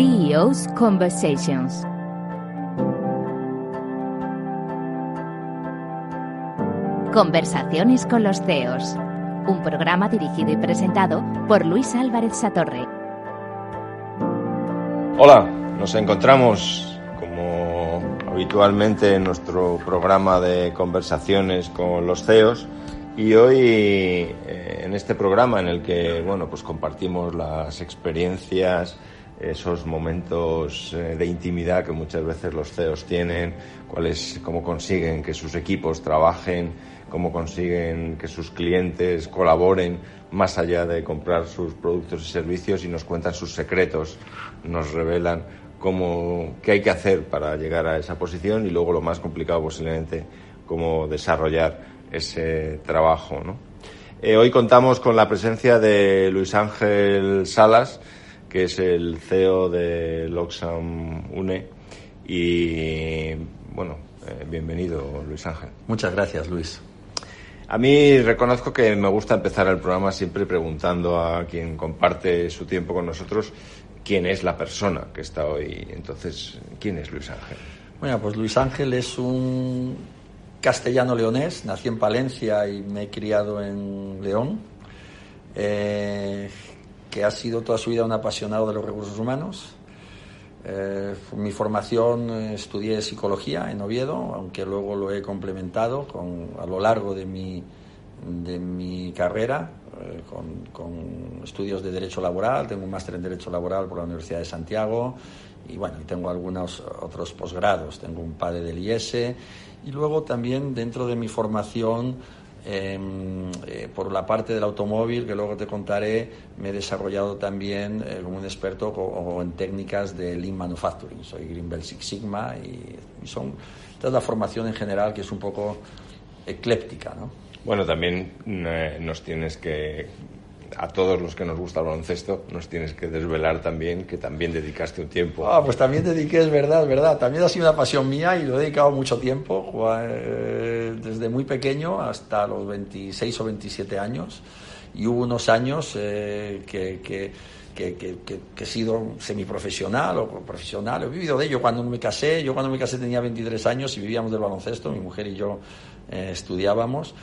CEO's Conversations. Conversaciones con los CEOs. Un programa dirigido y presentado por Luis Álvarez Satorre. Hola, nos encontramos como habitualmente en nuestro programa de conversaciones con los CEOs y hoy eh, en este programa en el que bueno pues compartimos las experiencias esos momentos eh, de intimidad que muchas veces los CEOs tienen, cuáles, cómo consiguen que sus equipos trabajen, cómo consiguen que sus clientes colaboren más allá de comprar sus productos y servicios y nos cuentan sus secretos, nos revelan cómo, qué hay que hacer para llegar a esa posición y luego lo más complicado posiblemente, cómo desarrollar ese trabajo. ¿no? Eh, hoy contamos con la presencia de Luis Ángel Salas, que es el CEO de Loxam UNE. Y bueno, eh, bienvenido Luis Ángel. Muchas gracias Luis. A mí reconozco que me gusta empezar el programa siempre preguntando a quien comparte su tiempo con nosotros quién es la persona que está hoy. Entonces, ¿quién es Luis Ángel? Bueno, pues Luis Ángel es un castellano leonés, nací en Palencia y me he criado en León, eh, que ha sido toda su vida un apasionado de los recursos humanos. Eh, mi formación eh, estudié psicología en Oviedo, aunque luego lo he complementado con, a lo largo de mi, de mi carrera con, con, estudios de Derecho Laboral. Tengo un máster en Derecho Laboral por la Universidad de Santiago y bueno, tengo algunos otros posgrados. Tengo un padre del IES y luego también dentro de mi formación em, eh, por la parte del automóvil, que luego te contaré, me he desarrollado también eh, como un experto o, en técnicas de Lean Manufacturing. Soy Greenbelt Six Sigma y, y son toda la formación en general que es un poco ecléptica, ¿no? Bueno, también eh, nos tienes que a todos los que nos gusta el baloncesto, nos tienes que desvelar también que también dedicaste un tiempo. Ah, pues también dediqué, es verdad, es verdad. También ha sido una pasión mía y lo he dedicado mucho tiempo, eh, desde muy pequeño hasta los 26 o 27 años. Y hubo unos años eh, que, que, que, que, he sido semiprofesional o profesional. He vivido de ello cuando me casé. Yo cuando me casé tenía 23 años y vivíamos del baloncesto. Mi mujer y yo eh, estudiábamos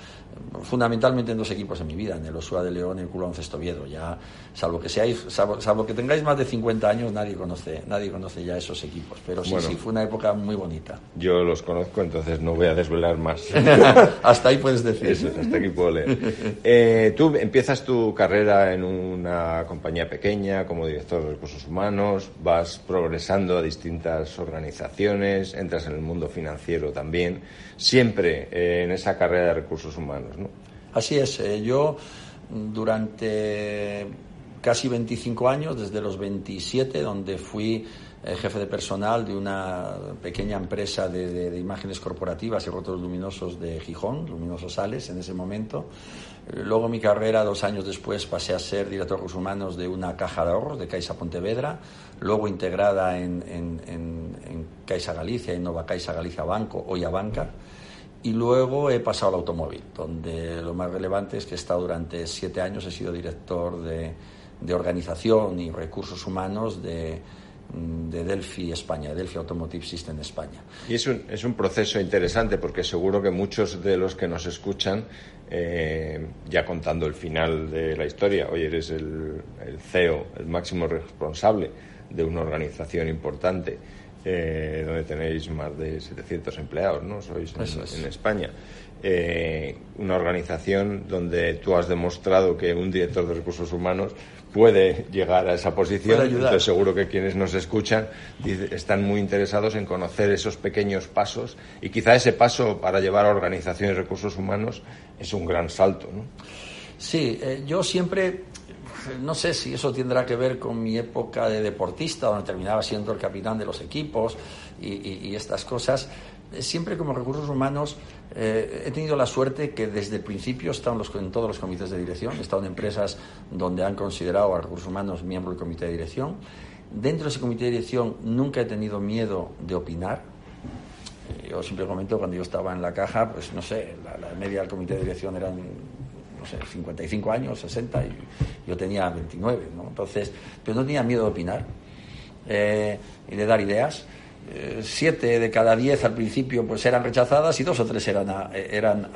fundamentalmente en dos equipos en mi vida, en el Osua de León y el Culo Viedo. Ya, salvo que seáis, salvo, que tengáis más de 50 años, nadie conoce, nadie conoce ya esos equipos. Pero sí, sí, fue una época muy bonita. Yo los conozco, entonces no voy a desvelar más. hasta ahí puedes decir. Eso, hasta aquí puedo leer. Eh, tú empiezas tu carrera en una compañía pequeña como director de recursos humanos, vas progresando a distintas organizaciones, entras en el mundo financiero también, siempre eh, en esa carrera de recursos humanos. Así es, eh, yo durante casi 25 años, desde los 27, donde fui eh, jefe de personal de una pequeña empresa de, imágenes corporativas y rostros luminosos de Gijón, Luminosos Sales, en ese momento. Eh, luego mi carrera, dos años después, pasé a ser director de recursos humanos de una caja de ahorros de Caixa Pontevedra, luego integrada en, Caixa Galicia, en Nova Caixa Galicia Banco, hoy a Banca y luego he pasado al automóvil, donde lo más relevante es que he estado durante siete años, he sido director de, de organización y recursos humanos de, de Delphi España, Delphi Automotive System España. Y es un, es un proceso interesante porque seguro que muchos de los que nos escuchan, eh, ya contando el final de la historia, hoy eres el, el CEO, el máximo responsable de una organización importante eh, donde tenéis más de 700 empleados, ¿no? Sois en, España. Eh, una organización donde tú has demostrado que un director de recursos humanos puede llegar a esa posición. Entonces seguro que quienes nos escuchan están muy interesados en conocer esos pequeños pasos y quizá ese paso para llevar a organizaciones de recursos humanos es un gran salto, ¿no? Sí, eh, yo siempre no sé si eso tendrá que ver con mi época de deportista, donde terminaba siendo el capitán de los equipos y, estas cosas. Siempre como recursos humanos eh, he tenido la suerte que desde el principio he estado en, todos los comités de dirección, he estado en empresas donde han considerado a recursos humanos miembro del comité de dirección. Dentro de ese comité de dirección nunca he tenido miedo de opinar, yo siempre comento cuando yo estaba en la caja, pues no sé, la media del comité de dirección eran sé, 55 años, 60, y yo tenía 29, ¿no? Entonces, pero no tenía miedo de opinar. eh, y de dar ideas. Eh, siete de cada diez al principio pues eran rechazadas y dos o tres eran, eran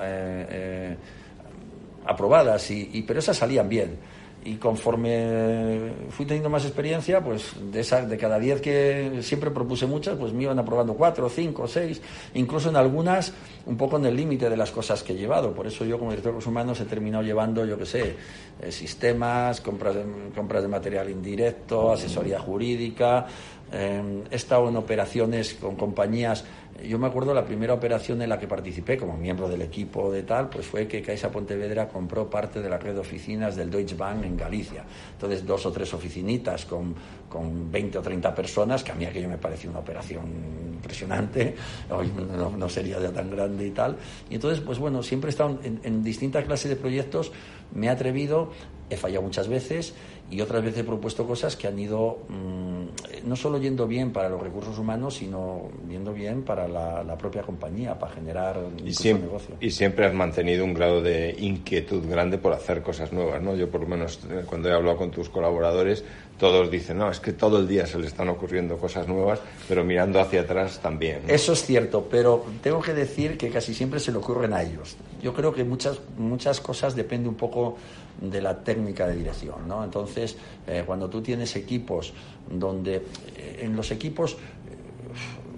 aprobadas, y, pero esas salían bien y conforme fui teniendo más experiencia, pues de, esa, de cada diez que siempre propuse muchas, pues me iban aprobando cuatro, cinco, seis, incluso en algunas un poco en el límite de las cosas que he llevado. Por eso yo como director de recursos humanos he terminado llevando, yo qué sé, eh, sistemas, compras de, compras de material indirecto, asesoría jurídica, eh, he estado en operaciones con compañías yo me acuerdo la primera operación en la que participé como miembro del equipo de tal, pues fue que Caixa Pontevedra compró parte de la red de oficinas del Deutsche Bank en Galicia. Entonces, dos o tres oficinitas con, con 20 o 30 personas, que a mí aquello me pareció una operación impresionante, hoy no, sería ya tan grande y tal. Y entonces, pues bueno, siempre he estado en, en distintas clases de proyectos, me he atrevido, he fallado muchas veces y otras veces he propuesto cosas que han ido mm, no solo yendo bien para los recursos humanos, sino yendo bien para la, propia compañía, para generar y siempre, negocio. Y siempre has mantenido un grado de inquietud grande por hacer cosas nuevas, ¿no? Yo por lo menos eh, cuando he hablado con tus colaboradores, todos dicen, no, es que todo el día se le están ocurriendo cosas nuevas, pero mirando hacia atrás también. Eso es cierto, pero tengo que decir que casi siempre se le ocurren a ellos. Yo creo que muchas, muchas cosas dependen un poco de la técnica de dirección, ¿no? Entonces, eh, cuando tú tienes equipos donde eh, en los equipos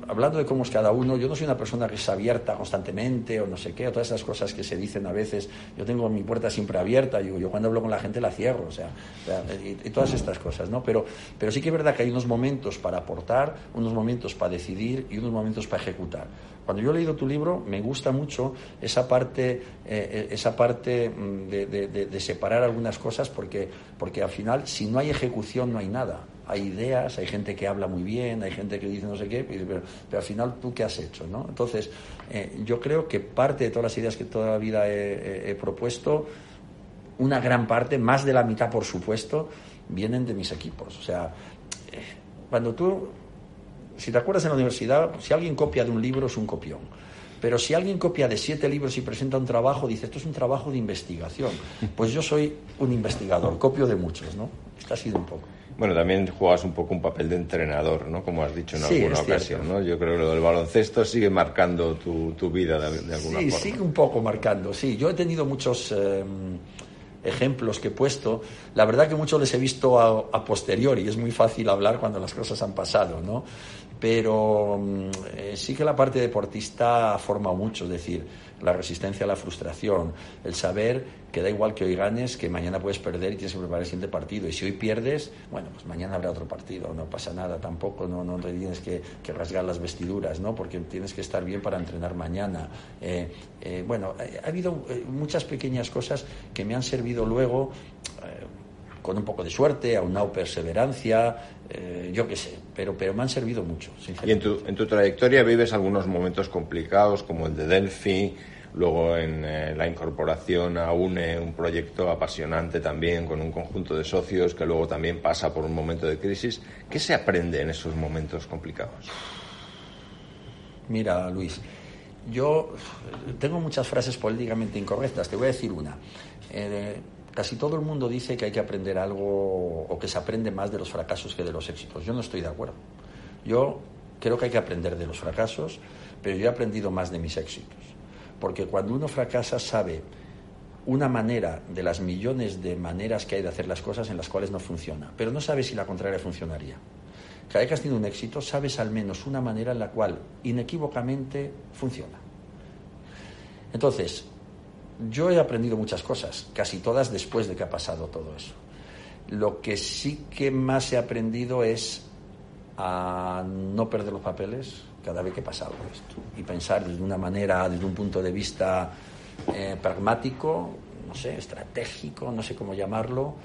hablando de cómo es cada uno, yo no soy una persona que es abierta constantemente o no sé qué, o todas esas cosas que se dicen a veces. Yo tengo mi puerta siempre abierta, yo, yo cuando hablo con la gente la cierro, o sea, y, todas estas cosas, ¿no? Pero, pero sí que es verdad que hay unos momentos para aportar, unos momentos para decidir y unos momentos para ejecutar. Cuando yo he leído tu libro, me gusta mucho esa parte, eh, eh, esa parte mm, de, de, separar algunas cosas porque, porque al final, si no hay ejecución, no hay nada hay ideas, hay gente que habla muy bien, hay gente que dice no sé qué, pero, al final tú qué has hecho, ¿no? Entonces, eh, yo creo que parte de todas las ideas que toda la vida he, propuesto, una gran parte, más de la mitad por supuesto, vienen de mis equipos. O sea, eh, cuando tú, si te acuerdas en la universidad, si alguien copia de un libro es un copión. Pero si alguien copia de siete libros y presenta un trabajo, dice, esto es un trabajo de investigación. Pues yo soy un investigador, copio de muchos, ¿no? Esto ha sido un poco. Bueno, también juegas un poco un papel de entrenador, ¿no? Como has dicho en alguna ocasión, ¿no? Yo creo que lo del baloncesto sigue marcando tu, vida de, alguna forma. Sí, sigue un poco marcando, sí. Yo he tenido muchos em, ejemplos que he puesto. La verdad que muchos les he visto a, a posteriori. Es muy fácil hablar cuando las cosas han pasado, ¿no? Pero mm, eh, sí que la parte deportista forma mucho, es decir, la resistencia a la frustración, el saber que da igual que hoy ganes, que mañana puedes perder y tienes que preparar el siguiente partido. Y si hoy pierdes, bueno, pues mañana habrá otro partido, no pasa nada tampoco, no, no te tienes que, rasgar las vestiduras, ¿no? Porque tienes que estar bien para entrenar mañana. Eh, eh, bueno, ha habido muchas pequeñas cosas que me han servido luego con un poco de suerte, aunado perseverancia, eh, yo qué sé, pero, pero me han servido mucho. Y en tu, en tu trayectoria vives algunos momentos complicados, como el de Delphi, luego en eh, la incorporación a UNE, un proyecto apasionante también, con un conjunto de socios que luego también pasa por un momento de crisis. ¿Qué se aprende en esos momentos complicados? Mira, Luis, yo tengo muchas frases políticamente incorrectas, te voy a decir una. Eh, Casi todo el mundo dice que hay que aprender algo o que se aprende más de los fracasos que de los éxitos. Yo no estoy de acuerdo. Yo creo que hay que aprender de los fracasos, pero yo he aprendido más de mis éxitos. Porque cuando uno fracasa sabe una manera de las millones de maneras que hay de hacer las cosas en las cuales no funciona, pero no sabe si la contraria funcionaría. Cada vez que has tenido un éxito, sabes al menos una manera en la cual inequívocamente funciona. Entonces, yo he aprendido muchas cosas, casi todas después de que ha pasado todo eso. Lo que sí que más he aprendido es a no perder los papeles cada vez que pasa algo esto y pensar de una manera, desde un punto de vista eh, pragmático, no sé, estratégico, no sé cómo llamarlo,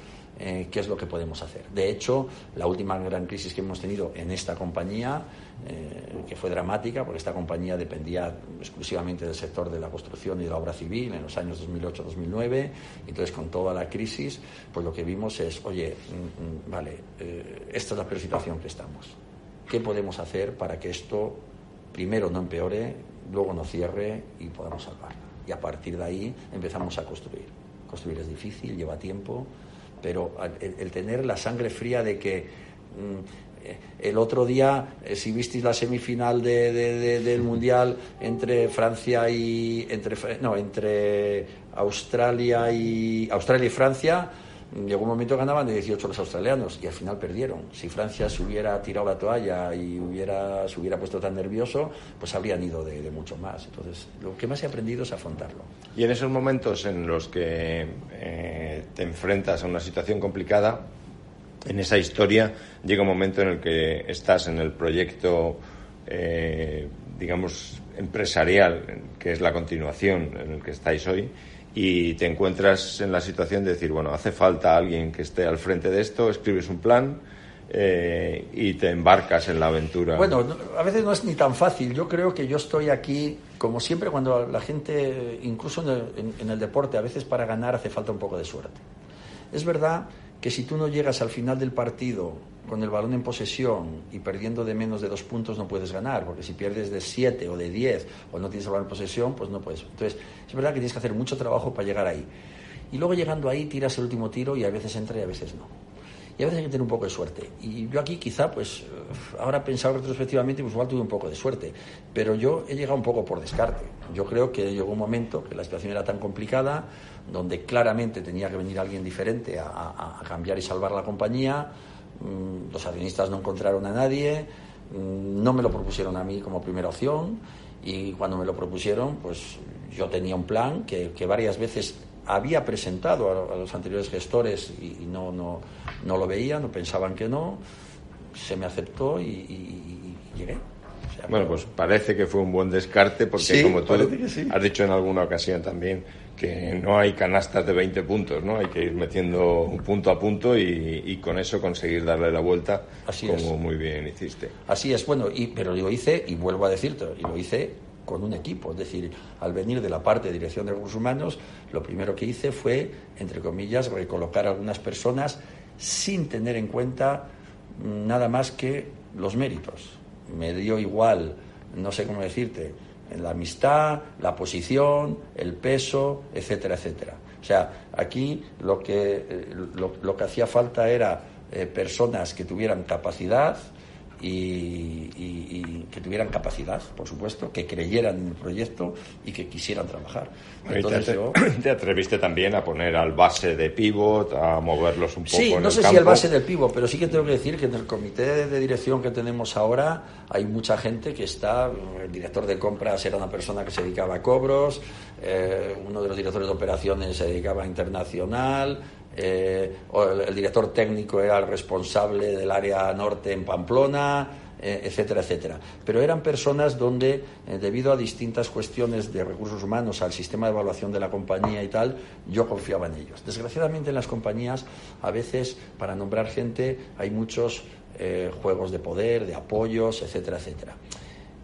eh, qué es lo que podemos hacer. De hecho, la última gran crisis que hemos tenido en esta compañía, eh, que fue dramática, porque esta compañía dependía exclusivamente del sector de la construcción y de la obra civil en los años 2008-2009, entonces con toda la crisis, pues lo que vimos es, oye, mm, mm, vale, eh, esta es la peor situación que estamos. ¿Qué podemos hacer para que esto primero no empeore, luego no cierre y podamos salvarla? Y a partir de ahí empezamos a construir. Construir es difícil, lleva tiempo, pero el, tener la sangre fría de que mm, el otro día, eh, si visteis la semifinal del Mundial entre Francia y... Entre, no, entre Australia y, Australia y Francia, llegó un momento que ganaban de 18 los australianos y al final perdieron. Si Francia se hubiera tirado la toalla y hubiera, se hubiera puesto tan nervioso, pues habrían ido de, mucho más. Entonces, lo que más he aprendido es afrontarlo. Y en esos momentos en los que eh, te enfrentas a una situación complicada, en esa historia llega un momento en el que estás en el proyecto, eh, digamos, empresarial, que es la continuación en el que estáis hoy, y te encuentras en la situación de decir, bueno, hace falta alguien que esté al frente de esto, escribes un plan. Eh, y te embarcas en la aventura. Bueno, a veces no es ni tan fácil. Yo creo que yo estoy aquí, como siempre, cuando la gente, incluso en el deporte, a veces para ganar hace falta un poco de suerte. Es verdad que si tú no llegas al final del partido con el balón en posesión y perdiendo de menos de dos puntos no puedes ganar, porque si pierdes de siete o de diez o no tienes el balón en posesión, pues no puedes. Entonces, es verdad que tienes que hacer mucho trabajo para llegar ahí. Y luego llegando ahí tiras el último tiro y a veces entra y a veces no. Y a veces hay que tener un poco de suerte. Y yo aquí quizá, pues, ahora pensado retrospectivamente, pues igual tuve un poco de suerte. Pero yo he llegado un poco por descarte. Yo creo que llegó un momento que la situación era tan complicada, donde claramente tenía que venir alguien diferente a, cambiar y salvar la compañía. Mm, los accionistas no encontraron a nadie, mm, no me lo propusieron a mí como primera opción y cuando me lo propusieron, pues yo tenía un plan que, varias veces había presentado a, los anteriores gestores y, no, no, no, lo veían, no pensaban que no, se me aceptó y, llegué. bueno, pues parece que fue un buen descarte porque como tú has dicho en alguna ocasión también, que no hay canastas de 20 puntos, ¿no? Hay que ir metiendo punto a punto y, con eso conseguir darle la vuelta Así como muy bien hiciste. Así es, bueno, y, pero lo hice, y vuelvo a decirte, y lo hice con un equipo, es decir, al venir de la parte de dirección de recursos humanos, lo primero que hice fue, entre comillas, recolocar a algunas personas sin tener en cuenta nada más que los méritos. Me dio igual, no sé cómo decirte, la amistad, la posición, el peso, etcétera, etcétera. O sea, aquí lo que, eh, lo, que hacía falta era eh, personas que tuvieran capacidad, y, que tuvieran capacidad, por supuesto, que creyeran en el proyecto y que quisieran trabajar. Entonces, te, yo... te, atreviste también a poner al base de pivot, a moverlos un poco. Sí, no sé si al base del pivot, pero sí que tengo que decir que en el comité de dirección que tenemos ahora hay mucha gente que está. El director de compras era una persona que se dedicaba a cobros, eh, uno de los directores de operaciones se dedicaba a internacional eh, el, director técnico era el responsable del área norte en Pamplona, eh, etcétera, etcétera. Pero eran personas donde, eh, debido a distintas cuestiones de recursos humanos, al sistema de evaluación de la compañía y tal, yo confiaba en ellos. Desgraciadamente en las compañías, a veces, para nombrar gente, hay muchos juegos de poder, de apoyos, etcétera, etcétera.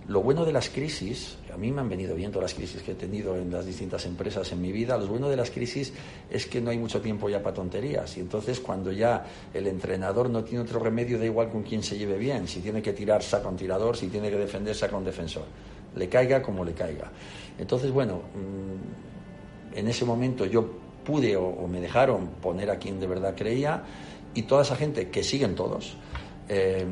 Lo bueno de las crisis, a mí me han venido viendo las crisis que he tenido en las distintas empresas en mi vida, lo bueno de las crisis es que no hay mucho tiempo ya para tonterías. Y entonces cuando ya el entrenador no tiene otro remedio, da igual con quién se lleve bien. Si tiene que tirar, saca un tirador, si tiene que defender, saca un defensor. Le caiga como le caiga. Entonces, bueno, mm, en ese momento yo pude o, me dejaron poner a quien de verdad creía y toda esa gente, que siguen todos, eh,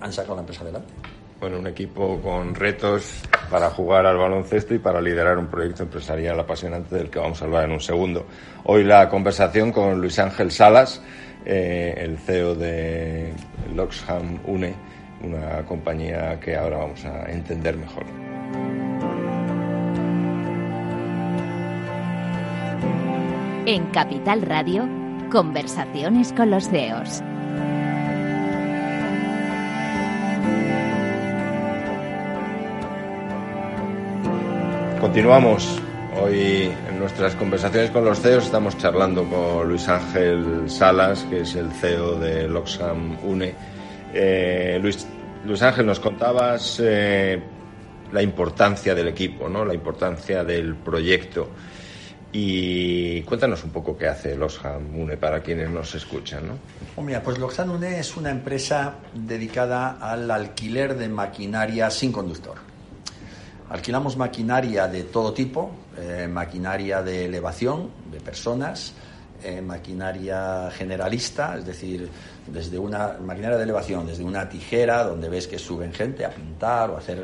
han sacado la empresa adelante. Bueno, un equipo con retos para jugar al baloncesto y para liderar un proyecto empresarial apasionante del que vamos a hablar en un segundo. Hoy la conversación con Luis Ángel Salas, eh, el CEO de Loxham Une, una compañía que ahora vamos a entender mejor. En Capital Radio, conversaciones con los CEOs. Continuamos. Hoy en nuestras conversaciones con los CEOs estamos charlando con Luis Ángel Salas, que es el CEO de Loxam UNE. Eh, Luis, Luis, Ángel, nos contabas eh, la importancia del equipo, ¿no? la importancia del proyecto. Y cuéntanos un poco qué hace Loxam UNE para quienes nos escuchan. ¿no? Mira, pues Loxam UNE es una empresa dedicada al alquiler de maquinaria sin conductor. Alquilamos maquinaria de todo tipo, eh, maquinaria de elevación de personas, eh, maquinaria generalista, es decir, desde una maquinaria de elevación, desde una tijera donde ves que suben gente a pintar o hacer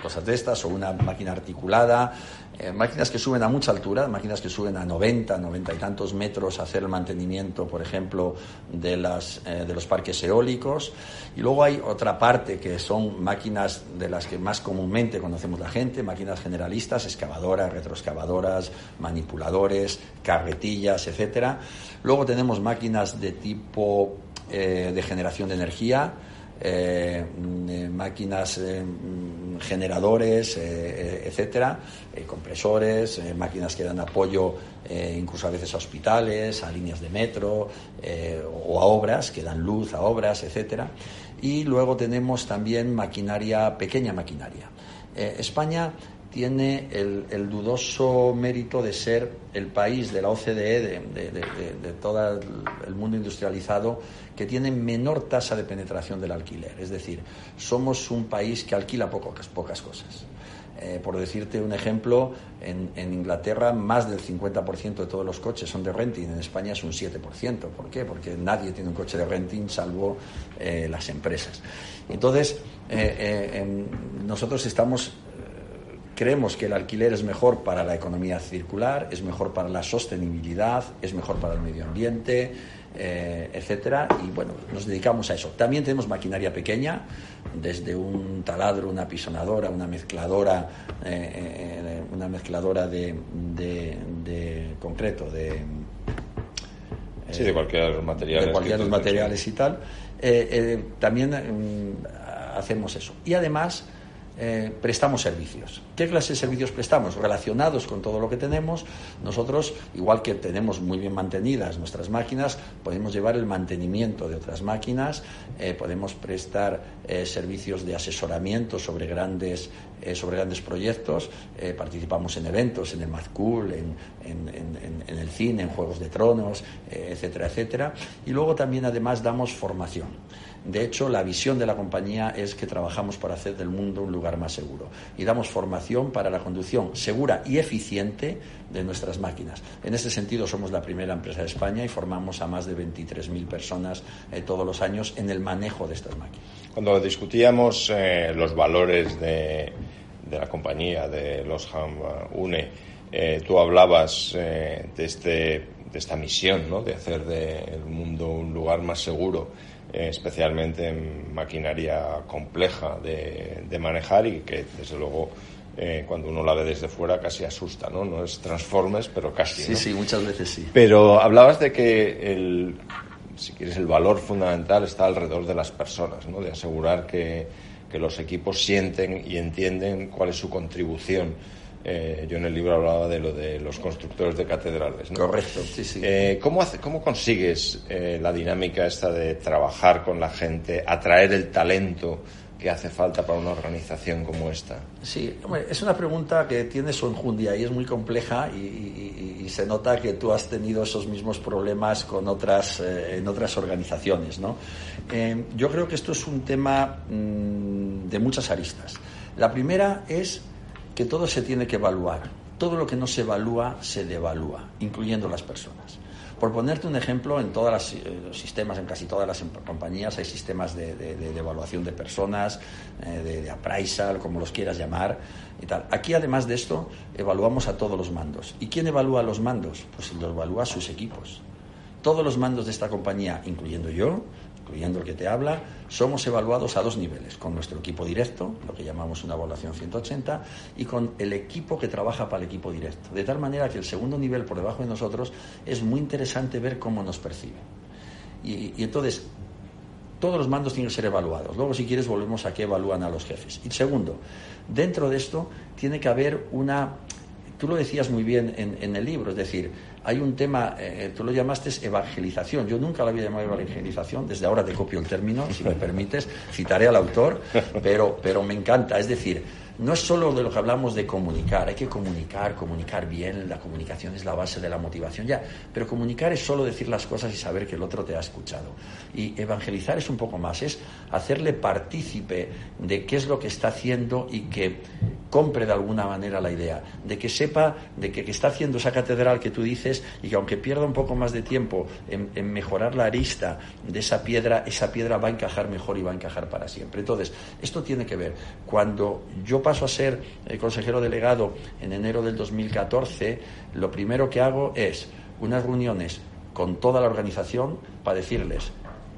cosas de estas, o una máquina articulada, eh, máquinas que suben a mucha altura, máquinas que suben a 90, 90 y tantos metros a hacer el mantenimiento, por ejemplo, de, las, eh, de los parques eólicos. Y luego hay otra parte que son máquinas de las que más comúnmente conocemos la gente, máquinas generalistas, excavadoras, retroexcavadoras, manipuladores, carretillas, etcétera. Luego tenemos máquinas de tipo eh, de generación de energía, mm, máquinas, generadores, etcétera, compresores, máquinas que dan apoyo incluso a veces a hospitales, a líneas de metro o a obras que dan luz a obras, etcétera. Y luego tenemos también maquinaria, pequeña maquinaria. España tiene el, dudoso mérito de ser el país de la OCDE, de, todo el mundo industrializado, que tiene menor tasa de penetración del alquiler. Es decir, somos un país que alquila pocas, pocas cosas. Eh, por decirte un ejemplo, en, Inglaterra más del 50% de todos los coches son de renting, en España es un 7%. ¿Por qué? Porque nadie tiene un coche de renting salvo eh, las empresas. Entonces, eh, nosotros estamos Creemos que el alquiler es mejor para la economía circular, es mejor para la sostenibilidad, es mejor para el medio ambiente, eh, etcétera. Y bueno, nos dedicamos a eso. También tenemos maquinaria pequeña, desde un taladro, una pisonadora, una mezcladora, eh, eh, una mezcladora de, concreto, de sí, de cualquier material, de cualquier materiales y tal. también mm, hacemos eso. Y además eh, prestamos servicios. ¿Qué clase de servicios prestamos? Relacionados con todo lo que tenemos, nosotros, igual que tenemos muy bien mantenidas nuestras máquinas, podemos llevar el mantenimiento de otras máquinas, eh, podemos prestar eh, servicios de asesoramiento sobre grandes, sobre grandes proyectos, participamos en eventos, en el Mad Cool, en, en el cine, en Juegos de Tronos, etcétera, etcétera. Y luego también además damos formación. De hecho, la visión de la compañía es que trabajamos para hacer del mundo un lugar más seguro y damos formación para la conducción segura y eficiente de nuestras máquinas. En este sentido, somos la primera empresa de España y formamos a más de 23.000 personas eh, todos los años en el manejo de estas máquinas. Cuando discutíamos eh, los valores de, la compañía, de los Ham UNE, eh, tú hablabas de, este, de esta misión, ¿no? de hacer del mundo un lugar más seguro. Especialmente en maquinaria compleja de, manejar y que desde luego eh, cuando uno la ve desde fuera casi asusta, ¿no? No es Transformers, pero casi. Sí, sí, muchas veces sí. Pero hablabas de que el, si quieres, el valor fundamental está alrededor de las personas, ¿no? De asegurar que, que los equipos sienten y entienden cuál es su contribución eh, yo en el libro hablaba de lo de los constructores de catedrales. Correcto, sí, sí. Eh, ¿cómo, ¿Cómo consigues eh, la dinámica esta de trabajar con la gente, atraer el talento que hace falta para una organización como esta? Sí, es una pregunta que tiene su enjundia y es muy compleja y, se nota que tú has tenido esos mismos problemas con otras, en otras organizaciones. ¿no? yo creo que esto es un tema mm, de muchas aristas. La primera es que todo se tiene que evaluar. Todo lo que no se evalúa se devalúa, incluyendo las personas. Por ponerte un ejemplo, en todos eh, los sistemas, en casi todas las em, compañías hay sistemas de, evaluación de personas, eh, de, appraisal, como los quieras llamar, y tal. Aquí, además de esto, evaluamos a todos los mandos. ¿Y quién evalúa los mandos? Pues los evalúa sus equipos. Todos los mandos de esta compañía, incluyendo yo, incluyendo el que te habla, somos evaluados a dos niveles, con nuestro equipo directo, lo que llamamos una evaluación 180, y con el equipo que trabaja para el equipo directo. De tal manera que el segundo nivel por debajo de nosotros es muy interesante ver cómo nos percibe. Y, entonces, todos los mandos tienen que ser evaluados. Luego, si quieres, volvemos a qué evalúan a los jefes. Y segundo, dentro de esto tiene que haber una... Tú lo decías muy bien en el libro, es decir, hay un tema, eh, tú lo llamaste evangelización. Yo nunca lo había llamado evangelización, desde ahora te copio el término, si me permites, citaré al autor, pero, pero me encanta. Es decir, no es solo de lo que hablamos de comunicar, hay que comunicar, comunicar bien, la comunicación es la base de la motivación ya, pero comunicar es solo decir las cosas y saber que el otro te ha escuchado. Y evangelizar es un poco más, es hacerle partícipe de qué es lo que está haciendo y que compre de alguna manera la idea, de que sepa de que, está haciendo esa catedral que tú dices y que aunque pierda un poco más de tiempo en, en mejorar la arista de esa piedra, esa piedra va a encajar mejor y va a encajar para siempre. Entonces, esto tiene que ver. Cuando yo paso a ser el consejero delegado en enero del 2014, lo primero que hago es unas reuniones con toda la organización para decirles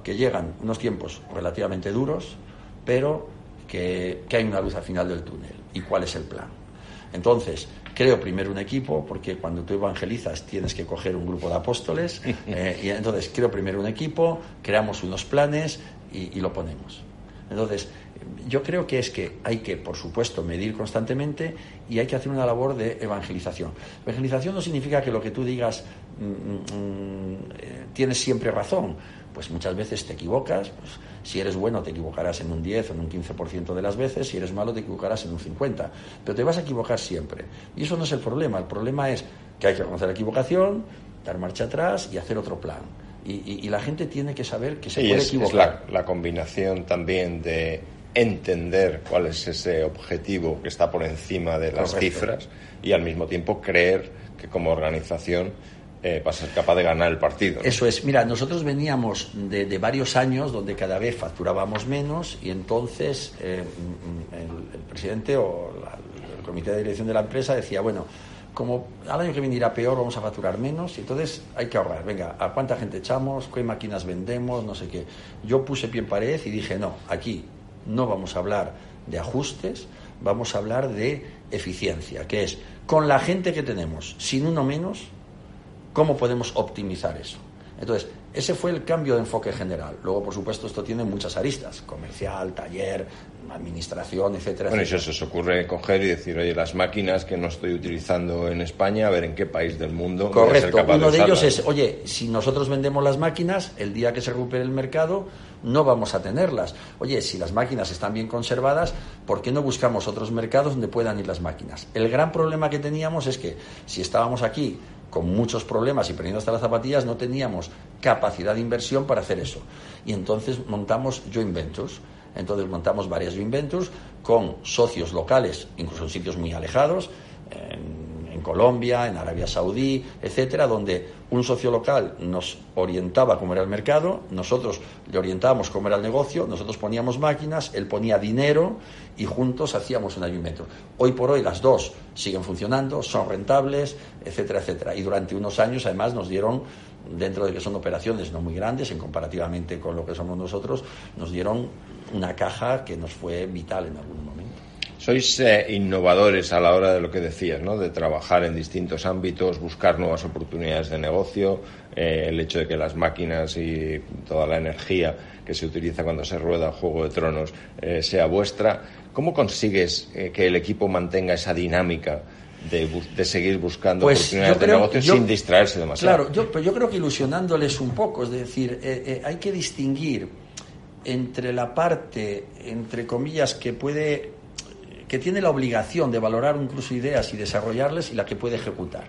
que llegan unos tiempos relativamente duros, pero que, hay una luz al final del túnel y cuál es el plan. Entonces, creo primero un equipo, porque cuando tú evangelizas tienes que coger un grupo de apóstoles, eh, y entonces creo primero un equipo, creamos unos planes y, lo ponemos. Entonces, yo creo que es que hay que, por supuesto, medir constantemente y hay que hacer una labor de evangelización. Evangelización no significa que lo que tú digas mm, mm, mm, eh, tienes siempre razón, pues muchas veces te equivocas, pues si eres bueno te equivocarás en un 10 o en un 15% de las veces, si eres malo te equivocarás en un 50%, pero te vas a equivocar siempre. Y eso no es el problema, el problema es que hay que reconocer la equivocación, dar marcha atrás y hacer otro plan. Y, la gente tiene que saber que se puede equivocar. Es la, combinación también de entender cuál es ese objetivo que está por encima de las cifras y al mismo tiempo creer que como organización eh, para ser capaz de ganar el partido. Eso es. Mira, nosotros veníamos de, varios años donde cada vez facturábamos menos y entonces eh, el, presidente o el comité de dirección de la empresa decía, bueno, como al año que viene irá peor, vamos a facturar menos y entonces hay que ahorrar. Venga, ¿a cuánta gente echamos? ¿Qué máquinas vendemos? No sé qué. Yo puse pie en pared y dije, no, aquí no vamos a hablar de ajustes, vamos a hablar de eficiencia, que es con la gente que tenemos, sin uno menos, ¿Cómo podemos optimizar eso? Entonces, ese fue el cambio de enfoque general. Luego, por supuesto, esto tiene muchas aristas, comercial, taller, administración, etcétera. Bueno, y si se ocurre coger y decir, oye, las máquinas que no estoy utilizando en España, a ver en qué país del mundo. Correcto, uno de, ellos es, oye, si nosotros vendemos las máquinas, el día que se recupere el mercado, no vamos a tenerlas. Oye, si las máquinas están bien conservadas, ¿por qué no buscamos otros mercados donde puedan ir las máquinas? El gran problema que teníamos es que si estábamos aquí con muchos problemas y perdiendo hasta las zapatillas, no teníamos capacidad de inversión para hacer eso. Y entonces montamos joint ventures. Entonces montamos varias joint con socios locales, incluso en sitios muy alejados, Colombia, en Arabia Saudí, etcétera, donde un socio local nos orientaba cómo era el mercado, nosotros le orientábamos cómo era el negocio, nosotros poníamos máquinas, él ponía dinero y juntos hacíamos un ayuntamiento. Hoy por hoy las dos siguen funcionando, son rentables, etcétera, etcétera. Y durante unos años además nos dieron dentro de que son operaciones no muy grandes en comparativamente con lo que somos nosotros, nos dieron una caja que nos fue vital en algún momento. Sois eh, innovadores a la hora de lo que decías, ¿no? De trabajar en distintos ámbitos, buscar nuevas oportunidades de negocio, eh, el hecho de que las máquinas y toda la energía que se utiliza cuando se rueda Juego de Tronos eh, sea vuestra. ¿Cómo consigues que el equipo mantenga esa dinámica de, seguir buscando pues oportunidades de negocio sin distraerse demasiado? Claro, yo, pero yo creo que ilusionándoles un poco, es decir, hay que distinguir entre la parte, entre comillas, que puede que tiene la obligación de valorar incluso ideas y desarrollarles y la que puede ejecutar.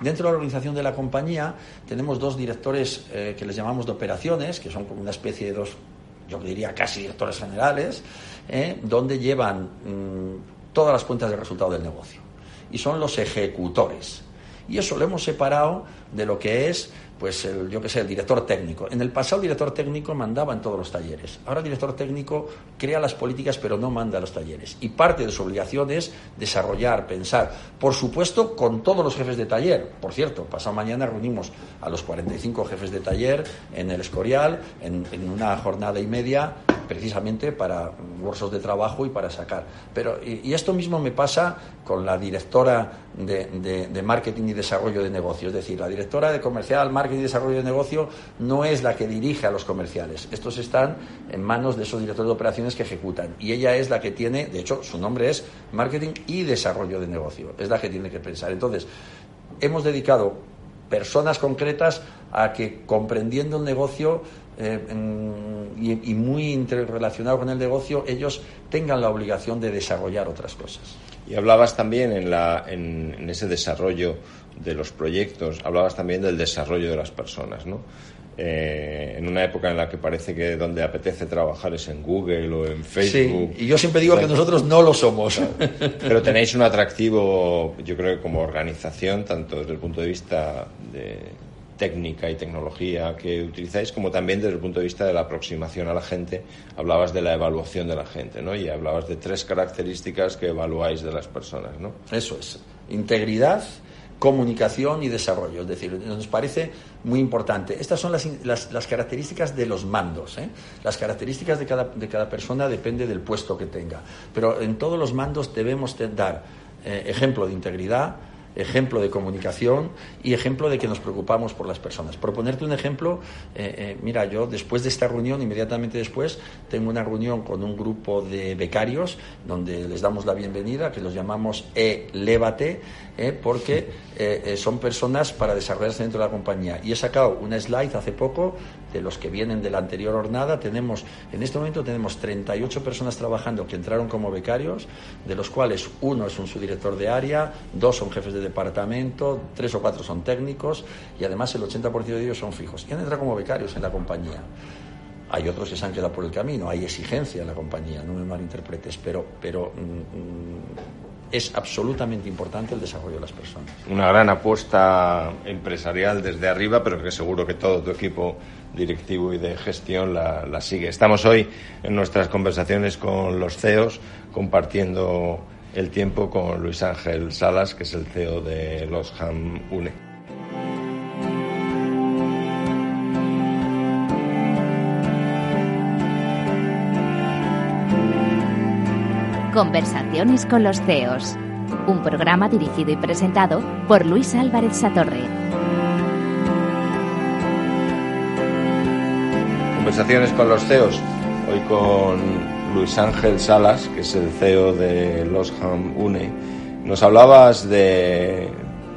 Dentro de la organización de la compañía tenemos dos directores eh, que les llamamos de operaciones, que son como una especie de dos, yo diría casi directores generales, eh, donde llevan mm, todas las cuentas de resultado del negocio. Y son los ejecutores. Y eso lo hemos separado de lo que es pues el, yo que sé, el director técnico. En el pasado el director técnico mandaba en todos los talleres. Ahora el director técnico crea las políticas pero no manda a los talleres. Y parte de su obligación es desarrollar, pensar. Por supuesto, con todos los jefes de taller. Por cierto, pasado mañana reunimos a los 45 jefes de taller en el Escorial en, una jornada y media precisamente para cursos de trabajo y para sacar. Pero, y, esto mismo me pasa con la directora de, marketing y desarrollo de negocio. Es decir, la directora de comercial, marketing y desarrollo de negocio no es la que dirige a los comerciales. Estos están en manos de esos directores de operaciones que ejecutan. Y ella es la que tiene, de hecho, su nombre es marketing y desarrollo de negocio. Es la que tiene que pensar. Entonces, hemos dedicado personas concretas a que comprendiendo el negocio eh, y, muy interrelacionado con el negocio, ellos tengan la obligación de desarrollar otras cosas. Y hablabas también en, ese desarrollo de los proyectos, hablabas también del desarrollo de las personas, ¿no? Eh, en una época en la que parece que donde apetece trabajar es en Google o en Facebook. Sí, y yo siempre digo que nosotros no lo somos. Pero tenéis un atractivo, yo creo que como organización, tanto desde el punto de vista de técnica y tecnología que utilizáis, como también desde el punto de vista de la aproximación a la gente. Hablabas de la evaluación de la gente, ¿no? Y hablabas de tres características que evaluáis de las personas, ¿no? Eso es. Integridad, comunicación y desarrollo. Es decir, nos parece muy importante. Estas son las, las, características de los mandos. ¿eh? Las características de cada, de cada persona depende del puesto que tenga. Pero en todos los mandos debemos dar eh, ejemplo de integridad, ejemplo de comunicación y ejemplo de que nos preocupamos por las personas. Por ponerte un ejemplo, eh, eh, mira, yo después de esta reunión, inmediatamente después, tengo una reunión con un grupo de becarios donde les damos la bienvenida, que los llamamos E-Lévate, eh, porque son personas para desarrollarse dentro de la compañía. Y he sacado una slide hace poco de los que vienen de la anterior jornada. Tenemos, en este momento tenemos 38 personas trabajando que entraron como becarios, de los cuales uno es un subdirector de área, dos son jefes de departamento, tres o cuatro son técnicos y además el 80% de ellos son fijos. Han entrado como becarios en la compañía. Hay otros que se han quedado por el camino, hay exigencia en la compañía, no me malinterpretes, pero, pero mm, mm, es absolutamente importante el desarrollo de las personas. Una gran apuesta empresarial desde arriba, pero que seguro que todo tu equipo directivo y de gestión la, la sigue. Estamos hoy en nuestras conversaciones con los CEOs compartiendo el tiempo con Luis Ángel Salas, que es el CEO de Los Ham UNE. Conversaciones con los CEOs, un programa dirigido y presentado por Luis Álvarez Satorre. Conversaciones con los CEOs, hoy con Luis Ángel Salas, que es el CEO de Los Ham Une. Nos hablabas de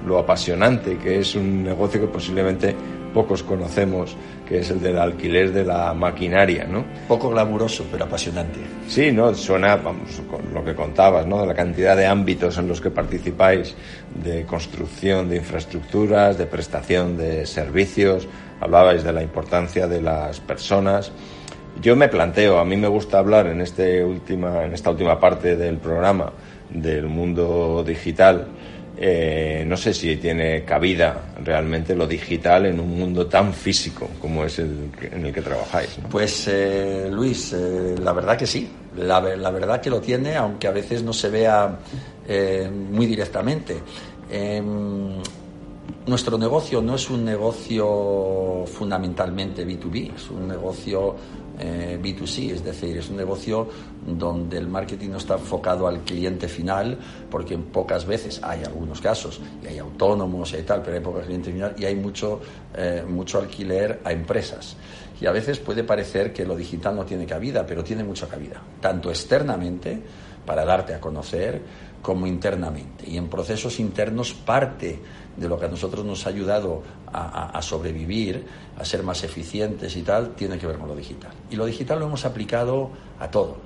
lo apasionante que es un negocio que posiblemente pocos conocemos, que es el del alquiler de la maquinaria, ¿no? Poco glamuroso, pero apasionante. Sí, ¿no? Suena, vamos, con lo que contabas, ¿no? De la cantidad de ámbitos en los que participáis, de construcción de infraestructuras, de prestación de servicios, hablabais de la importancia de las personas. Yo me planteo, a mí me gusta hablar en, este última, en esta última parte del programa del mundo digital. Eh, no sé si tiene cabida realmente lo digital en un mundo tan físico como es el en el que trabajáis. Pues eh, Luis, eh, la verdad que sí, la, la, verdad que lo tiene, aunque a veces no se vea muy directamente. Nuestro negocio no es un negocio fundamentalmente B2B, es un negocio eh, B2C, es decir, es un negocio donde el marketing no está enfocado al cliente final, porque pocas veces hay algunos casos, y hay autónomos y tal, pero hay pocos clientes final y hay mucho, eh, mucho alquiler a empresas. Y a veces puede parecer que lo digital no tiene cabida, pero tiene mucha cabida, tanto externamente, para darte a conocer, como internamente. Y en procesos internos parte de lo que a nosotros nos ha ayudado a, sobrevivir, a ser más eficientes y tal, tiene que ver con lo digital. Y lo digital lo hemos aplicado a todo.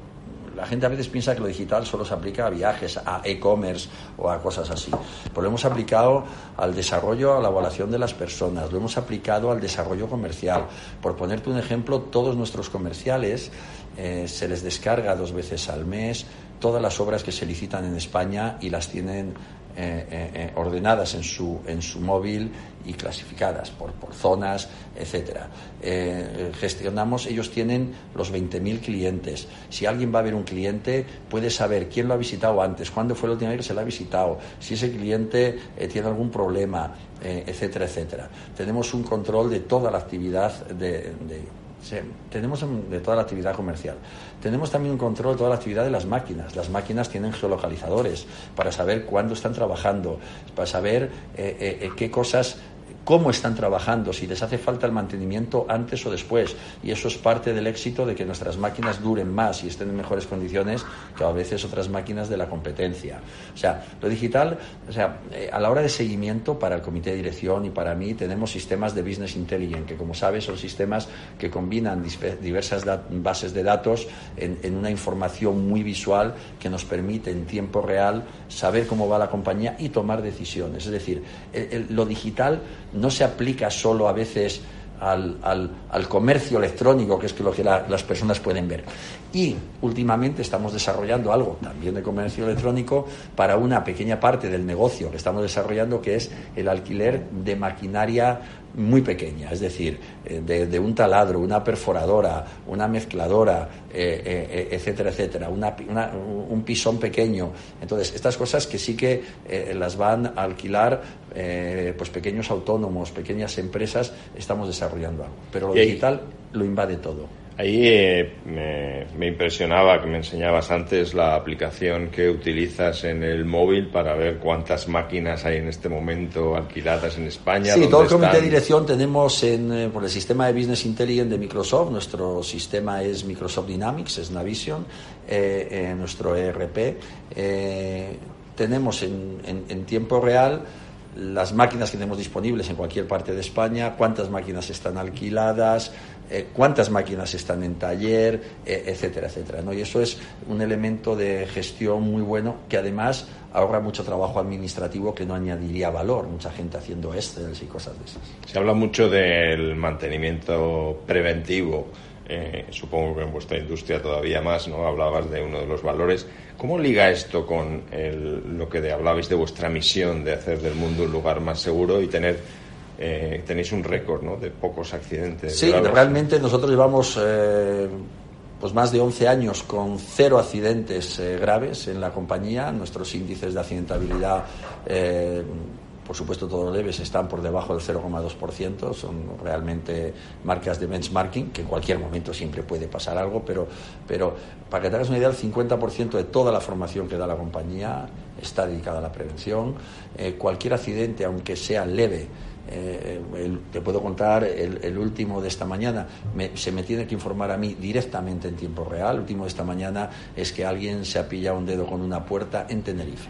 La gente a veces piensa que lo digital solo se aplica a viajes, a e-commerce o a cosas así. Pero lo hemos aplicado al desarrollo, a la evaluación de las personas, lo hemos aplicado al desarrollo comercial. Por ponerte un ejemplo, todos nuestros comerciales eh, se les descarga dos veces al mes todas las obras que se licitan en España y las tienen eh, eh, eh, ordenadas en su, en su móvil y clasificadas por, por zonas, etcétera. gestionamos, ellos tienen los 20.000 clientes. Si alguien va a ver un cliente, puede saber quién lo ha visitado antes, cuándo fue la última vez que se lo ha visitado, si ese cliente tiene algún problema, etcétera, etcétera. Tenemos un control de toda la actividad de tenemos de toda la actividad comercial. Tenemos también un control de toda la actividad de las máquinas. Las máquinas tienen geolocalizadores para saber cuándo están trabajando, para saber eh, eh, eh, qué cosas cómo están trabajando, si les hace falta el mantenimiento antes o después. Y eso es parte del éxito de que nuestras máquinas duren más y estén en mejores condiciones que a veces otras máquinas de la competencia. O sea, lo digital, o sea, eh, a la hora de seguimiento para el comité de dirección y para mí tenemos sistemas de business intelligence, que como sabes son sistemas que combinan diversas bases de datos en, una información muy visual que nos permite en tiempo real saber cómo va la compañía y tomar decisiones. Es decir, lo digital no se aplica solo a veces al, al, comercio electrónico, que es lo que las personas pueden ver. Y últimamente estamos desarrollando algo también de comercio electrónico para una pequeña parte del negocio que estamos desarrollando, que es el alquiler de maquinaria muy pequeña, es decir, eh, de, un taladro, una perforadora, una mezcladora, eh, eh, etcétera, etcétera, un pisón pequeño. Entonces, estas cosas que sí que las van a alquilar pues pequeños autónomos, pequeñas empresas, estamos desarrollando algo. Pero lo digital lo invade todo. Ahí eh, me, impresionaba que me enseñabas antes la aplicación que utilizas en el móvil para ver cuántas máquinas hay en este momento alquiladas en España. Sí, todo el comité de dirección tenemos en, eh, por el sistema de Business Intelligence de Microsoft. Nuestro sistema es Microsoft Dynamics, es Navision, eh, nuestro ERP. tenemos en tiempo real las máquinas que tenemos disponibles en cualquier parte de España, cuántas máquinas están alquiladas, eh, cuántas máquinas están en taller, eh, etcétera, etcétera. ¿no? Y eso es un elemento de gestión muy bueno que además ahorra mucho trabajo administrativo que no añadiría valor, mucha gente haciendo Excel y cosas de esas. Se habla mucho del mantenimiento preventivo. Eh, supongo que en vuestra industria todavía más, ¿no? Hablabas de uno de los valores. ¿Cómo liga esto con lo que de, hablabais de vuestra misión de hacer del mundo un lugar más seguro y tener eh, tenéis un récord ¿no? de pocos accidentes. Sí, realmente nosotros llevamos eh, pues más de 11 años con cero accidentes eh, graves en la compañía. Nuestros índices de accidentabilidad, por supuesto todos leves, están por debajo del 0,2%. Son realmente marcas de benchmarking, que en cualquier momento siempre puede pasar algo, pero, pero para que te hagas una idea, el 50% de toda la formación que da la compañía está dedicada a la prevención. cualquier accidente, aunque sea leve, eh, te puedo contar el, último de esta mañana. se me tiene que informar a mí directamente en tiempo real. El último de esta mañana es que alguien se ha pillado un dedo con una puerta en Tenerife.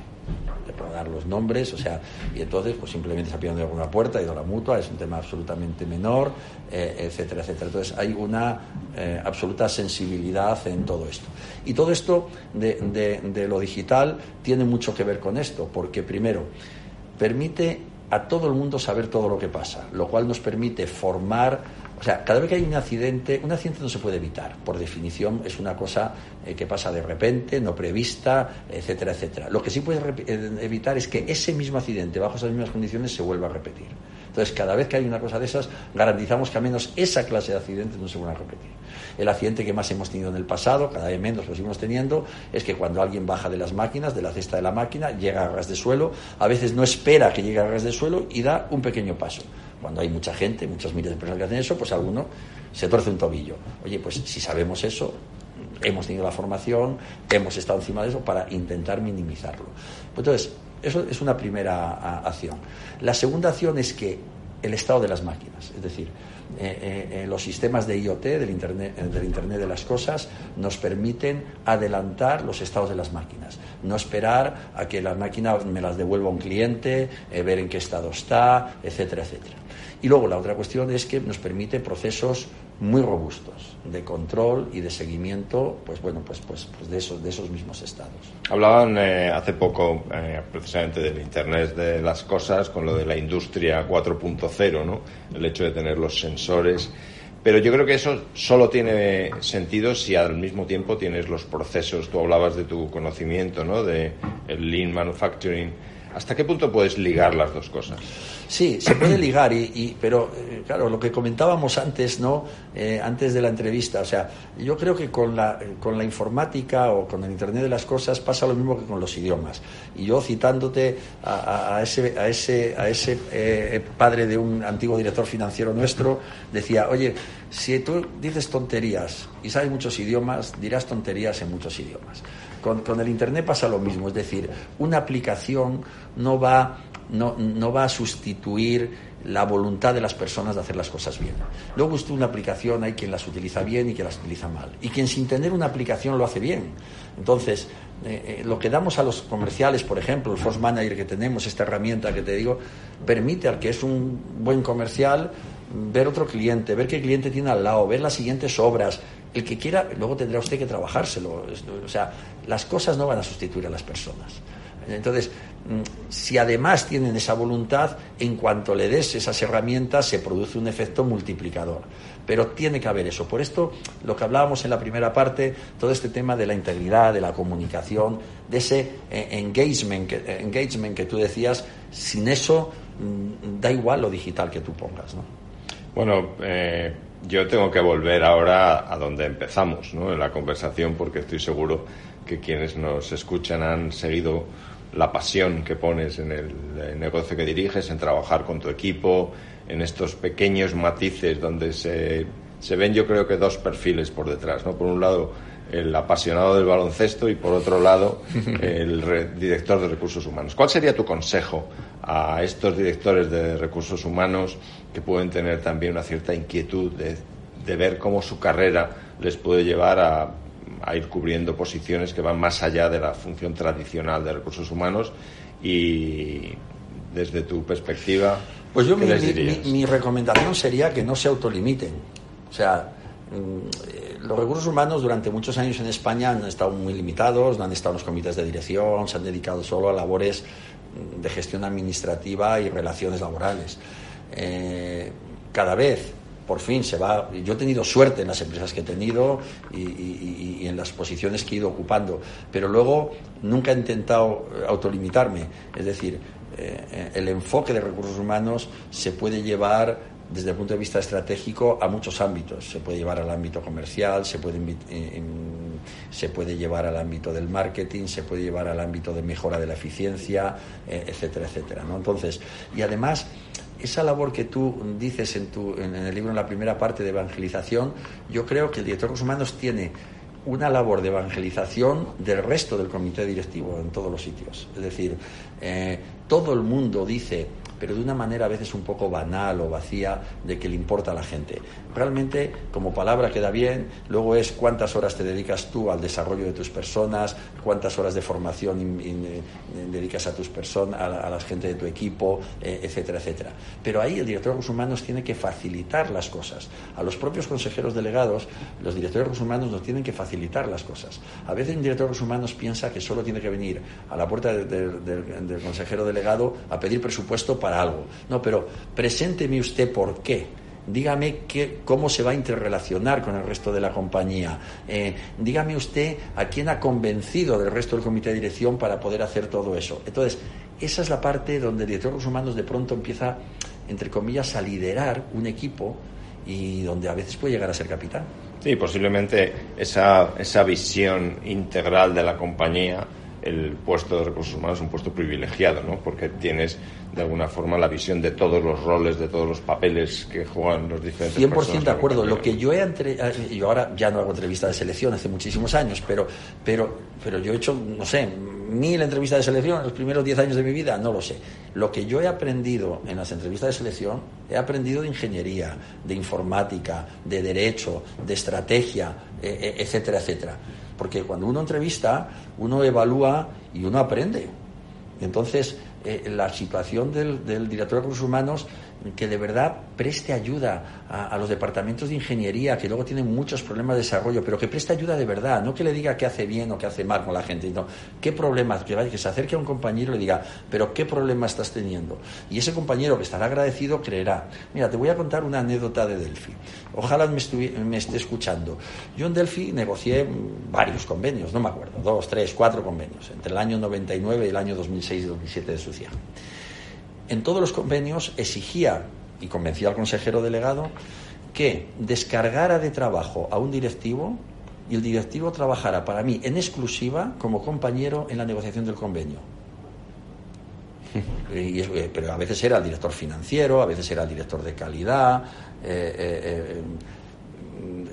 Puedo dar los nombres, o sea, y entonces pues simplemente se ha pillado un dedo con una puerta, ha ido a la mutua, es un tema absolutamente menor, eh, etcétera, etcétera. Entonces hay una eh, absoluta sensibilidad en todo esto. Y todo esto de lo digital tiene mucho que ver con esto, porque primero, permite a todo el mundo saber todo lo que pasa, lo cual nos permite formar, o sea, cada vez que hay un accidente, un accidente no se puede evitar, por definición es una cosa eh, que pasa de repente, no prevista, etcétera, etcétera. Lo que sí puede eh, evitar es que ese mismo accidente, bajo esas mismas condiciones, se vuelva a repetir. Entonces, cada vez que hay una cosa de esas, garantizamos que al menos esa clase de accidentes no se van a repetir. El accidente que más hemos tenido en el pasado, cada vez menos lo seguimos teniendo, es que cuando alguien baja de las máquinas, de la cesta de la máquina, llega a ras de suelo, a veces no espera que llegue a ras de suelo y da un pequeño paso. Cuando hay mucha gente, muchas miles de personas que hacen eso, pues alguno se torce un tobillo. Oye, pues si sabemos eso, hemos tenido la formación, hemos estado encima de eso para intentar minimizarlo. Entonces, eso es una primera acción. La segunda acción es que el estado de las máquinas, es decir, eh, eh, eh, los sistemas de IoT, del Internet, del Internet de las Cosas, nos permiten adelantar los estados de las máquinas. No esperar a que la máquina me las devuelva un cliente, ver en qué estado está, etcétera, etcétera. Y luego la otra cuestión es que nos permite procesos muy robustos de control y de seguimiento, pues bueno, pues, pues, pues de, esos, de esos mismos estados. Hablaban eh, hace poco eh, precisamente del Internet de las cosas con lo de la industria 4.0, ¿no? El hecho de tener los sensores. Pero yo creo que eso solo tiene sentido si al mismo tiempo tienes los procesos. Tú hablabas de tu conocimiento, ¿no? De el lean manufacturing. ¿Hasta qué punto puedes ligar las dos cosas? Sí, se puede ligar, y, pero eh, claro, lo que comentábamos antes, ¿no? Eh, antes de la entrevista, o sea, yo creo que con la, con la informática o con el Internet de las cosas pasa lo mismo que con los idiomas. Y yo citándote a, ese, a ese, a ese eh, padre de un antiguo director financiero nuestro, decía, oye, si tú dices tonterías y sabes muchos idiomas, dirás tonterías en muchos idiomas. Con, con el Internet pasa lo mismo, es decir, una aplicación no va, no, no va a sustituir la voluntad de las personas de hacer las cosas bien. Luego usted una aplicación, hay quien las utiliza bien y quien las utiliza mal. Y quien sin tener una aplicación lo hace bien. Entonces, eh, eh, lo que damos a los comerciales, por ejemplo, el Force Manager que tenemos, esta herramienta que te digo, permite al que es un buen comercial ver otro cliente, ver qué cliente tiene al lado, ver las siguientes obras. El que quiera, luego tendrá usted que trabajárselo. O sea, las cosas no van a sustituir a las personas. Entonces, mm, si además tienen esa voluntad, en cuanto le des esas herramientas, se produce un efecto multiplicador. Pero tiene que haber eso. Por esto, lo que hablábamos en la primera parte, todo este tema de la integridad, de la comunicación, de ese eh, engagement que, eh, engagement que tú decías, sin eso mm, da igual lo digital que tú pongas. ¿no? Bueno, eh, yo tengo que volver ahora a donde empezamos ¿no? en la conversación, porque estoy seguro que quienes nos escuchan han seguido la pasión que pones en el, negocio que diriges, en trabajar con tu equipo, en estos pequeños matices donde se, se ven yo creo que dos perfiles por detrás, ¿no? Por un lado el apasionado del baloncesto y por otro lado el director de recursos humanos. ¿Cuál sería tu consejo a estos directores de recursos humanos que pueden tener también una cierta inquietud de, de ver cómo su carrera les puede llevar a a ir cubriendo posiciones que van más allá de la función tradicional de recursos humanos y desde tu perspectiva. Pues yo mi, recomendación sería que no se autolimiten. O sea, mm, los recursos humanos durante muchos años en España han estado muy limitados, no han estado en los comités de dirección, se han dedicado solo a labores de gestión administrativa y relaciones laborales. Eh, cada vez por fin se va. Yo he tenido suerte en las empresas que he tenido y, en las posiciones que he ido ocupando, pero luego nunca he intentado autolimitarme. Es decir, eh, el enfoque de recursos humanos se puede llevar desde el punto de vista estratégico a muchos ámbitos. Se puede llevar al ámbito comercial, se puede, eh, se puede llevar al ámbito del marketing, se puede llevar al ámbito de mejora de la eficiencia, eh, etcétera, etcétera. ¿no? Entonces, y además esa labor que tú dices en, tu, en, el libro, en la primera parte de evangelización, yo creo que el director de recursos humanos tiene una labor de evangelización del resto del comité directivo en todos los sitios. Es decir, eh, todo el mundo dice pero de una manera a veces un poco banal o vacía de que le importa a la gente. Realmente, como palabra queda bien, luego es cuántas horas te dedicas tú al desarrollo de tus personas, cuántas horas de formación eh, dedicas a tus personas, a, la gente de tu equipo, eh, etcétera, etcétera. Pero ahí el director de recursos humanos tiene que facilitar las cosas. A los propios consejeros delegados, los directores de recursos humanos nos tienen que facilitar las cosas. A veces un director de recursos humanos piensa que solo tiene que venir a la puerta del consejero delegado a pedir presupuesto algo. No, pero presénteme usted por qué. Dígame qué, cómo se va a interrelacionar con el resto de la compañía. Eh, dígame usted a quién ha convencido del resto del comité de dirección para poder hacer todo eso. Entonces, esa es la parte donde el director de recursos humanos de pronto empieza, entre comillas, a liderar un equipo y donde a veces puede llegar a ser capitán. Sí, posiblemente esa, esa visión integral de la compañía el puesto de recursos humanos es un puesto privilegiado, ¿no? Porque tienes de alguna forma la visión de todos los roles, de todos los papeles que juegan los diferentes 100% de acuerdo. Lo que yo he entre... Eh, yo ahora ya no hago entrevistas de selección hace muchísimos años, pero, pero, pero yo he hecho, no sé, mil entrevistas de selección en los primeros diez años de mi vida, no lo sé. Lo que yo he aprendido en las entrevistas de selección, he aprendido de ingeniería, de informática, de derecho, de estrategia, eh, eh, etcétera, etcétera. Porque cuando uno entrevista, uno evalúa y uno aprende. Entonces, eh, la situación del, director de recursos humanos que de verdad preste ayuda a, los departamentos de ingeniería que luego tienen muchos problemas de desarrollo, pero que preste ayuda de verdad, no que le diga qué hace bien o qué hace mal con la gente, sino qué problemas, que, vaya, que se acerque a un compañero y le diga, pero qué problema estás teniendo. Y ese compañero que estará agradecido creerá. Mira, te voy a contar una anécdota de Delphi. Ojalá me, me esté escuchando. Yo en Delphi negocié varios convenios, no me acuerdo, dos, tres, cuatro convenios, entre el año 99 y el año 2006 y 2007 de su en todos los convenios exigía y convencía al consejero delegado que descargara de trabajo a un directivo y el directivo trabajara para mí en exclusiva como compañero en la negociación del convenio. Eh, pero a veces era el director financiero, a veces era el director de calidad, eh, eh,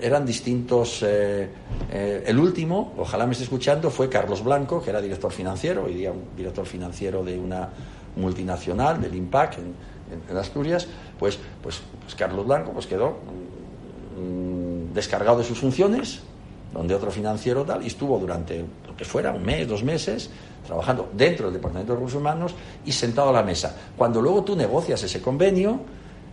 eran distintos. Eh, eh, el último, ojalá me esté escuchando, fue Carlos Blanco, que era director financiero, hoy día un director financiero de una multinacional, del IMPAC en, Asturias. Pues, pues, pues, Carlos Blanco pues quedó mm, descargado de sus funciones, donde otro financiero tal, y estuvo durante lo que fuera, un mes, dos meses, trabajando dentro del Departamento de Recursos Humanos y sentado a la mesa. Cuando luego tú negocias ese convenio,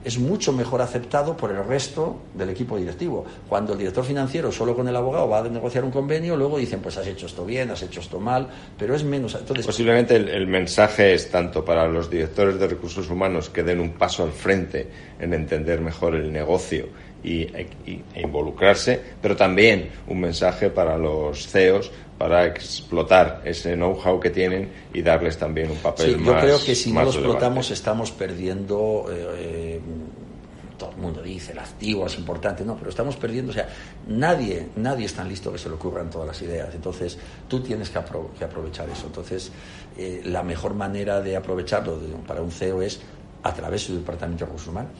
es mucho mejor aceptado por el resto del equipo directivo. Cuando el director financiero solo con el abogado va a negociar un convenio, luego dicen, pues has hecho esto bien, has hecho esto mal, pero es menos. Entonces, Posiblemente el, mensaje es tanto para los directores de recursos humanos que den un paso al frente en entender mejor el negocio y, e involucrarse, pero también un mensaje para los CEOs para explotar ese know-how que tienen y darles también un papel sí, yo creo que si no lo explotamos estamos perdiendo eh, eh, todo el mundo dice el activo es importante no pero estamos perdiendo o sea nadie nadie es tan listo que se le ocurran todas las ideas. Entonces tú tienes que, aprovechar eso. Entonces eh, la mejor manera de aprovecharlo para un CEO es a través de su departamento de recursos humanos.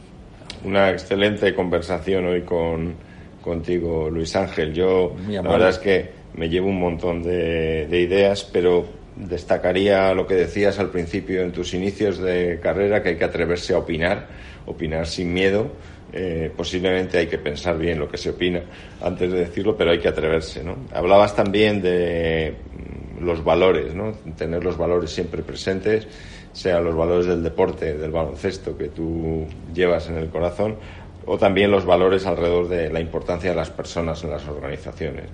Una excelente conversación hoy con contigo Luis Ángel. Yo la verdad es que me llevo un montón de, ideas, pero destacaría lo que decías al principio en tus inicios de carrera, que hay que atreverse a opinar, opinar sin miedo. Eh, posiblemente hay que pensar bien lo que se opina antes de decirlo, pero hay que atreverse. ¿no? Hablabas también de mm, los valores, ¿no? tener los valores siempre presentes, sean los valores del deporte, del baloncesto que tú llevas en el corazón, o también los valores alrededor de la importancia de las personas en las organizaciones.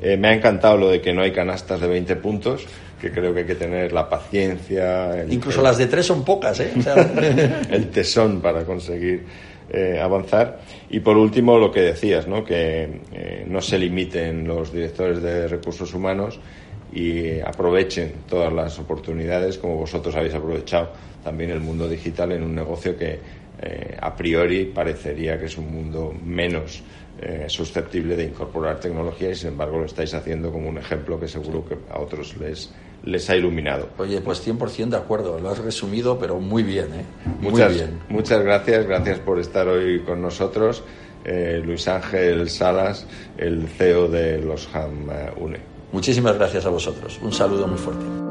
Eh, me ha encantado lo de que no hay canastas de 20 puntos, que creo que hay que tener la paciencia. Incluso las de tres son pocas, ¿eh? el tesón para conseguir eh, avanzar. Y por último, lo que decías, ¿no? que eh, no se limiten los directores de recursos humanos y aprovechen todas las oportunidades como vosotros habéis aprovechado también el mundo digital en un negocio que a priori parecería que es un mundo menos eh, susceptible de incorporar tecnología y sin embargo lo estáis haciendo como un ejemplo que seguro que a otros les, les ha iluminado. Oye, pues 100% de acuerdo, lo has resumido pero muy bien, ¿eh? Muy muchas, bien. Muchas gracias, gracias por estar hoy con nosotros. Eh, Luis Ángel Salas, el CEO de los HAM UNE. Muchísimas gracias a vosotros. Un saludo muy fuerte.